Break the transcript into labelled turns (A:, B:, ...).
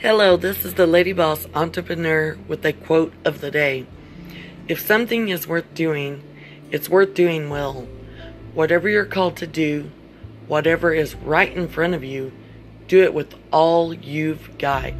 A: Hello, this is the Lady Boss Entrepreneur with a quote of the day. If something is worth doing, it's worth doing well. Whatever you're called to do, whatever is right in front of you, do it with all you've got.